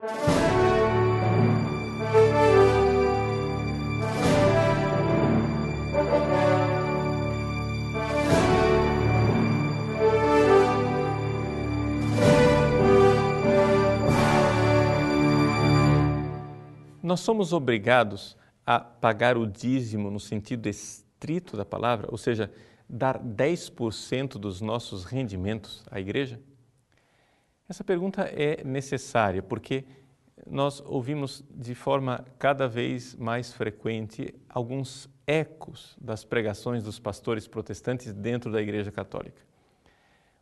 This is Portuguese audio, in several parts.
Nós somos obrigados a pagar o dízimo no sentido estrito da palavra, ou seja, dar 10% dos nossos rendimentos à igreja? Essa pergunta é necessária porque nós ouvimos de forma cada vez mais frequente alguns ecos das pregações dos pastores protestantes dentro da Igreja Católica.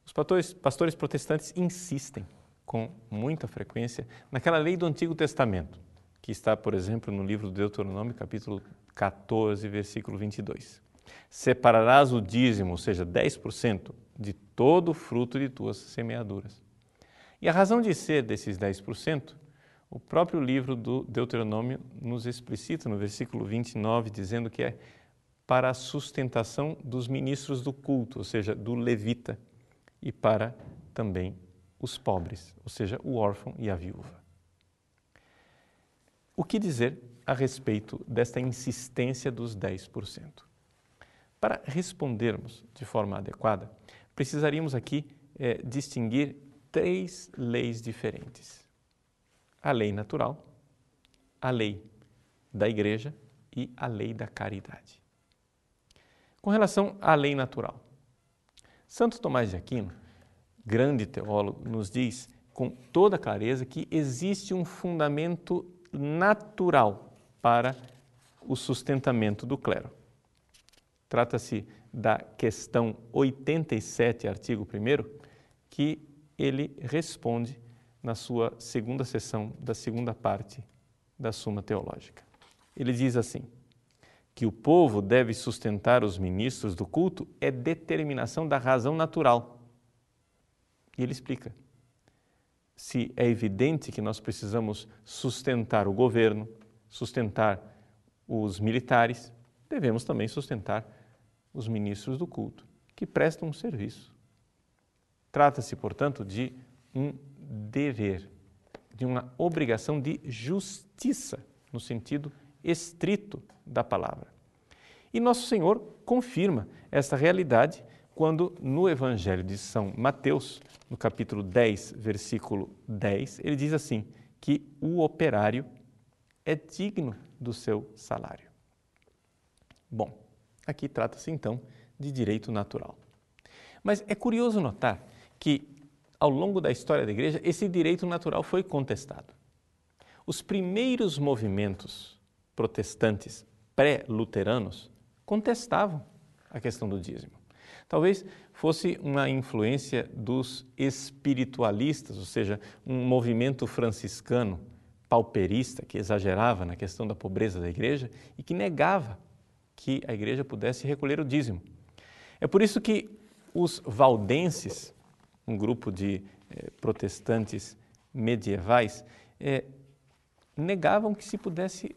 Os pastores, pastores protestantes insistem com muita frequência naquela lei do Antigo Testamento que está, por exemplo, no livro do Deuteronômio, capítulo 14, versículo 22. Separarás o dízimo, ou seja, 10% de todo o fruto de tuas semeaduras. E a razão de ser desses 10%, o próprio livro do Deuteronômio nos explicita no versículo 29, dizendo que é para a sustentação dos ministros do culto, ou seja, do levita, e para também os pobres, ou seja, o órfão e a viúva. O que dizer a respeito desta insistência dos 10%? Para respondermos de forma adequada, precisaríamos aqui é, distinguir três leis diferentes: a lei natural, a lei da igreja e a lei da caridade. Com relação à lei natural, Santo Tomás de Aquino, grande teólogo, nos diz com toda clareza que existe um fundamento natural para o sustentamento do clero. Trata-se da questão 87, artigo 1, que ele responde na sua segunda sessão da segunda parte da Suma Teológica. Ele diz assim: que o povo deve sustentar os ministros do culto é determinação da razão natural. E ele explica: se é evidente que nós precisamos sustentar o governo, sustentar os militares, devemos também sustentar os ministros do culto, que prestam um serviço. Trata-se, portanto, de um dever, de uma obrigação de justiça, no sentido estrito da palavra. E Nosso Senhor confirma essa realidade quando no Evangelho de São Mateus, no capítulo 10, versículo 10, ele diz assim: que o operário é digno do seu salário. Bom, aqui trata-se então de direito natural. Mas é curioso notar que, ao longo da história da igreja, esse direito natural foi contestado. Os primeiros movimentos protestantes pré-luteranos contestavam a questão do dízimo. Talvez fosse uma influência dos espiritualistas, ou seja, um movimento franciscano pauperista que exagerava na questão da pobreza da igreja e que negava que a igreja pudesse recolher o dízimo. É por isso que os valdenses, um grupo de eh, protestantes medievais, eh, negavam que se pudesse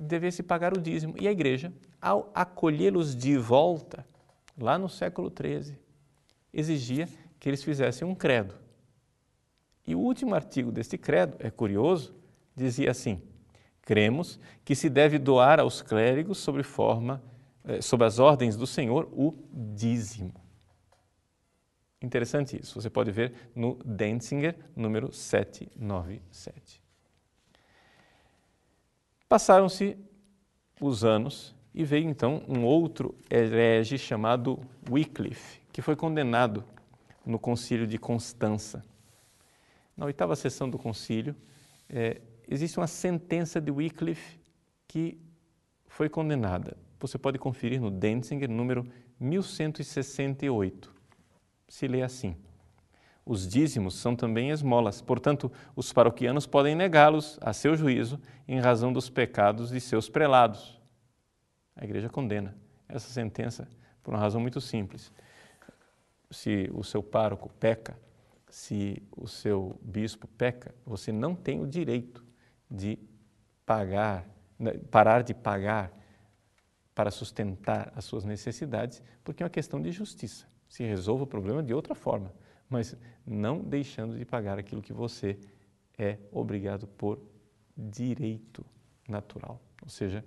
devesse pagar o dízimo e a igreja, ao acolhê-los de volta lá no século XIII, exigia que eles fizessem um credo. E o último artigo deste credo, é curioso, dizia assim: cremos que se deve doar aos clérigos sob forma, eh, sob as ordens do Senhor, o dízimo. Interessante isso, você pode ver no Denzinger, número 797. Passaram-se os anos e veio então um outro herege chamado Wycliffe, que foi condenado no concílio de Constança. Na oitava sessão do concílio, é, existe uma sentença de Wycliffe que foi condenada. Você pode conferir no Denzinger, número 1168. Se lê assim: Os dízimos são também esmolas, portanto, os paroquianos podem negá-los a seu juízo em razão dos pecados de seus prelados a igreja condena essa sentença por uma razão muito simples. Se o seu pároco peca, se o seu bispo peca, você não tem o direito de pagar, né, parar de pagar para sustentar as suas necessidades, porque é uma questão de justiça. Se resolva o problema de outra forma, mas não deixando de pagar aquilo que você é obrigado por direito natural, ou seja,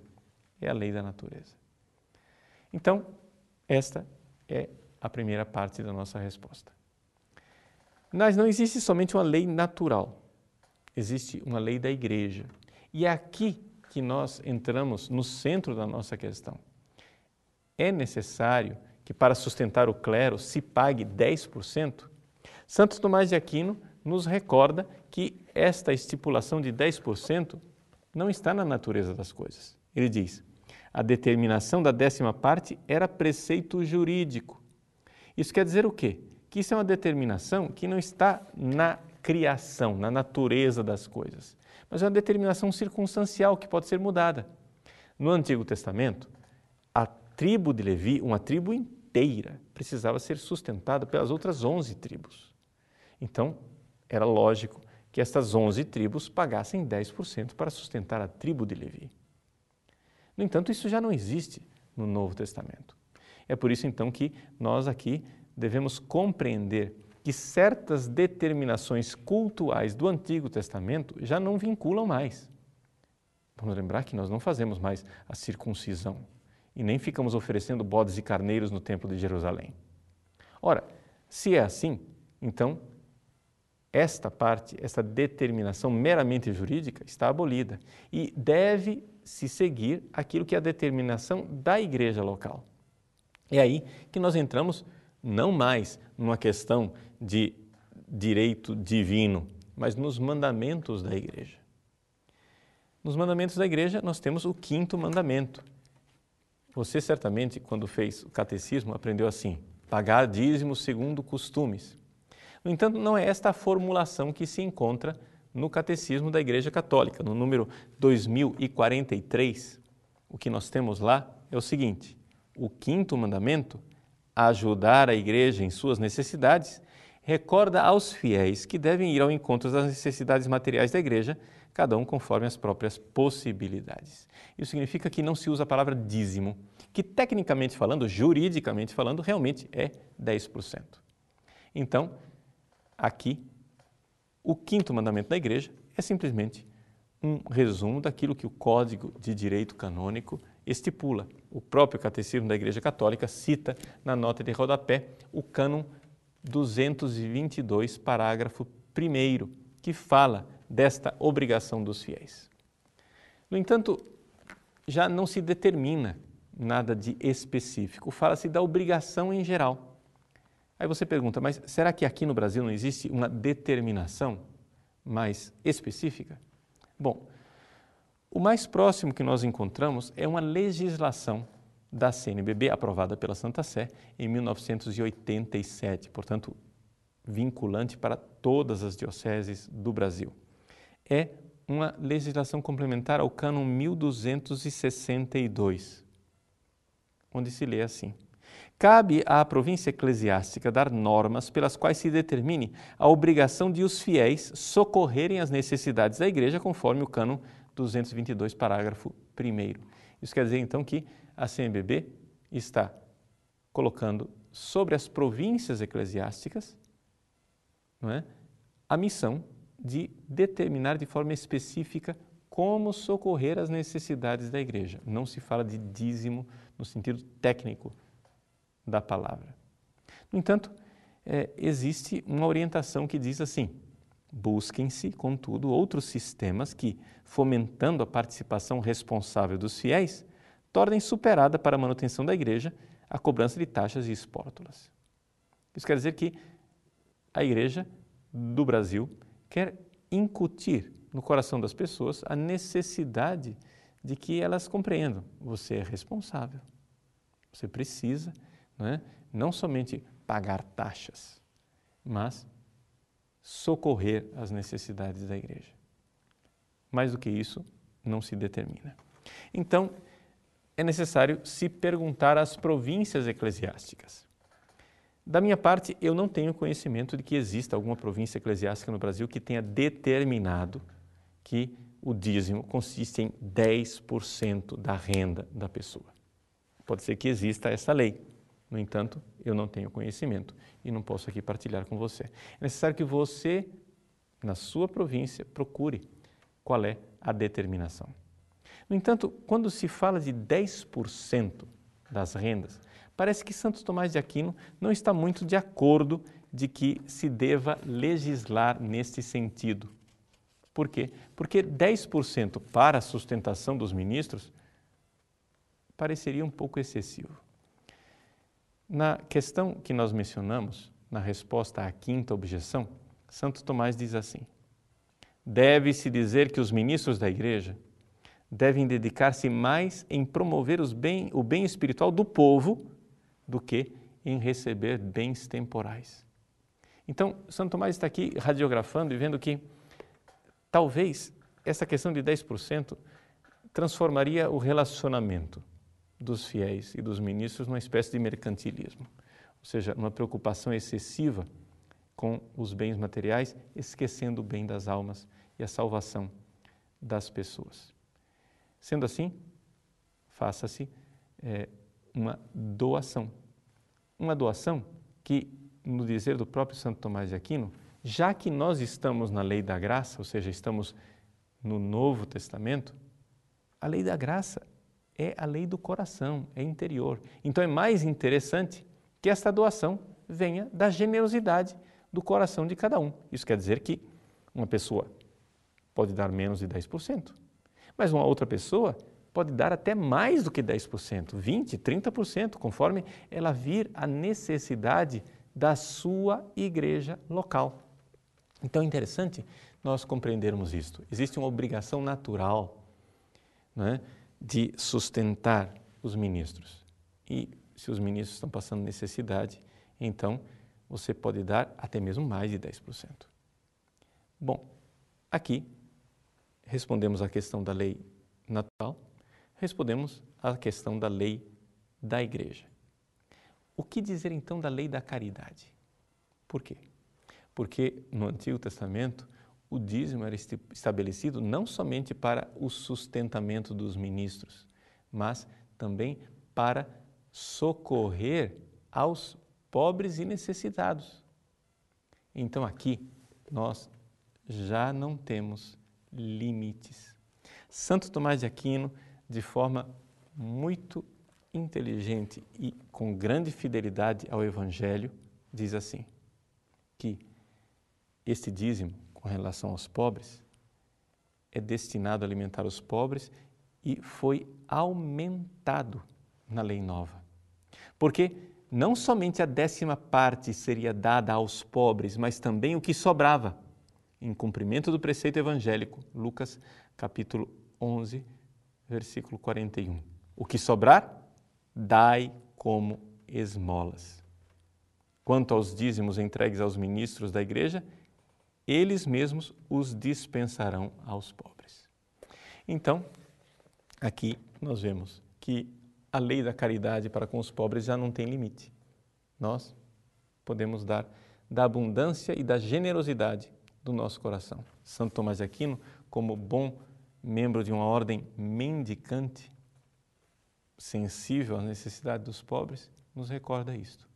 é a lei da natureza. Então, esta é a primeira parte da nossa resposta. Mas não existe somente uma lei natural, existe uma lei da igreja. E é aqui que nós entramos no centro da nossa questão. É necessário que para sustentar o clero se pague 10%? Santo Tomás de Aquino nos recorda que esta estipulação de 10% não está na natureza das coisas. Ele diz: a determinação da décima parte era preceito jurídico. Isso quer dizer o quê? Que isso é uma determinação que não está na criação, na natureza das coisas, mas é uma determinação circunstancial que pode ser mudada. No Antigo Testamento, tribo de Levi, uma tribo inteira, precisava ser sustentada pelas outras 11 tribos. Então, era lógico que estas 11 tribos pagassem 10% para sustentar a tribo de Levi. No entanto, isso já não existe no Novo Testamento. É por isso então que nós aqui devemos compreender que certas determinações cultuais do Antigo Testamento já não vinculam mais. Vamos lembrar que nós não fazemos mais a circuncisão e nem ficamos oferecendo bodes e carneiros no Templo de Jerusalém. Ora, se é assim, então esta parte, esta determinação meramente jurídica está abolida e deve se seguir aquilo que é a determinação da igreja local. É aí que nós entramos não mais numa questão de direito divino, mas nos mandamentos da igreja. Nos mandamentos da igreja, nós temos o quinto mandamento. Você certamente, quando fez o catecismo, aprendeu assim: pagar dízimo segundo costumes. No entanto, não é esta a formulação que se encontra no Catecismo da Igreja Católica, no número 2043. O que nós temos lá é o seguinte: o quinto mandamento, ajudar a igreja em suas necessidades, recorda aos fiéis que devem ir ao encontro das necessidades materiais da igreja, cada um conforme as próprias possibilidades. Isso significa que não se usa a palavra dízimo, que tecnicamente falando, juridicamente falando, realmente é 10%. Então, Aqui, o quinto mandamento da igreja é simplesmente um resumo daquilo que o Código de Direito Canônico estipula. O próprio Catecismo da Igreja Católica cita na nota de rodapé o cânon 222, parágrafo 1, que fala desta obrigação dos fiéis. No entanto, já não se determina nada de específico, fala-se da obrigação em geral. Aí você pergunta, mas será que aqui no Brasil não existe uma determinação mais específica? Bom, o mais próximo que nós encontramos é uma legislação da CNBB aprovada pela Santa Sé em 1987, portanto, vinculante para todas as dioceses do Brasil. É uma legislação complementar ao cânon 1262, onde se lê assim: Cabe à província eclesiástica dar normas pelas quais se determine a obrigação de os fiéis socorrerem as necessidades da igreja, conforme o cano 222, parágrafo 1. Isso quer dizer então que a CNBB está colocando sobre as províncias eclesiásticas é, a missão de determinar de forma específica como socorrer as necessidades da igreja. Não se fala de dízimo no sentido técnico da palavra. No entanto, é, existe uma orientação que diz assim: busquem-se, contudo, outros sistemas que, fomentando a participação responsável dos fiéis, tornem superada para a manutenção da igreja a cobrança de taxas e espórtulas. Isso quer dizer que a igreja do Brasil quer incutir no coração das pessoas a necessidade de que elas compreendam: você é responsável, você precisa não, é? não somente pagar taxas, mas socorrer as necessidades da igreja. Mais do que isso, não se determina. Então, é necessário se perguntar às províncias eclesiásticas. Da minha parte, eu não tenho conhecimento de que exista alguma província eclesiástica no Brasil que tenha determinado que o dízimo consiste em 10% da renda da pessoa. Pode ser que exista essa lei, no entanto, eu não tenho conhecimento e não posso aqui partilhar com você. É necessário que você, na sua província, procure qual é a determinação. No entanto, quando se fala de 10% das rendas, parece que Santo Tomás de Aquino não está muito de acordo de que se deva legislar neste sentido. Por quê? Porque 10% para a sustentação dos ministros pareceria um pouco excessivo. Na questão que nós mencionamos, na resposta à quinta objeção, Santo Tomás diz assim: Deve-se dizer que os ministros da igreja devem dedicar-se mais em promover bem, o bem espiritual do povo do que em receber bens temporais. Então, Santo Tomás está aqui radiografando e vendo que talvez essa questão de 10% transformaria o relacionamento dos fiéis e dos ministros numa espécie de mercantilismo, ou seja, uma preocupação excessiva com os bens materiais, esquecendo o bem das almas e a salvação das pessoas. Sendo assim, faça-se é, uma doação. Uma doação que, no dizer do próprio Santo Tomás de Aquino, já que nós estamos na lei da graça, ou seja, estamos no Novo Testamento, a lei da graça é a lei do coração, é interior. Então é mais interessante que esta doação venha da generosidade do coração de cada um. Isso quer dizer que uma pessoa pode dar menos de 10%, mas uma outra pessoa pode dar até mais do que 10%, 20%, 30%, conforme ela vir a necessidade da sua igreja local. Então é interessante nós compreendermos isto. Existe uma obrigação natural né, de sustentar os ministros. E se os ministros estão passando necessidade, então você pode dar até mesmo mais de 10%. Bom, aqui respondemos à questão da lei natural, respondemos à questão da lei da igreja. O que dizer então da lei da caridade? Por quê? Porque no Antigo Testamento o dízimo era estabelecido não somente para o sustentamento dos ministros, mas também para socorrer aos pobres e necessitados. Então aqui nós já não temos limites. Santo Tomás de Aquino, de forma muito inteligente e com grande fidelidade ao Evangelho, diz assim: que este dízimo, com relação aos pobres, é destinado a alimentar os pobres e foi aumentado na lei nova. Porque não somente a décima parte seria dada aos pobres, mas também o que sobrava em cumprimento do preceito evangélico, Lucas capítulo 11, versículo 41. O que sobrar, dai como esmolas. Quanto aos dízimos entregues aos ministros da igreja, eles mesmos os dispensarão aos pobres. Então, aqui nós vemos que a lei da caridade para com os pobres já não tem limite. Nós podemos dar da abundância e da generosidade do nosso coração. Santo Tomás de Aquino, como bom membro de uma ordem mendicante, sensível à necessidade dos pobres, nos recorda isto.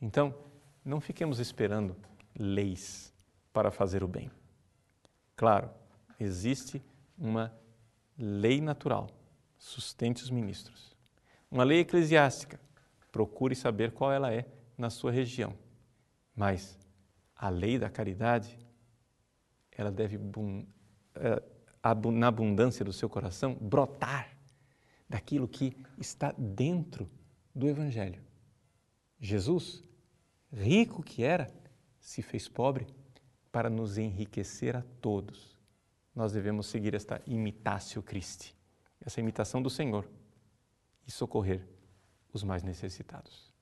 Então, não fiquemos esperando leis para fazer o bem. Claro, existe uma lei natural, sustente os ministros. Uma lei eclesiástica, procure saber qual ela é na sua região. Mas a lei da caridade ela deve, é, na abundância do seu coração, brotar daquilo que está dentro do Evangelho. Jesus, rico que era, se fez pobre para nos enriquecer a todos. Nós devemos seguir esta imitatio Christi, essa imitação do Senhor e socorrer os mais necessitados.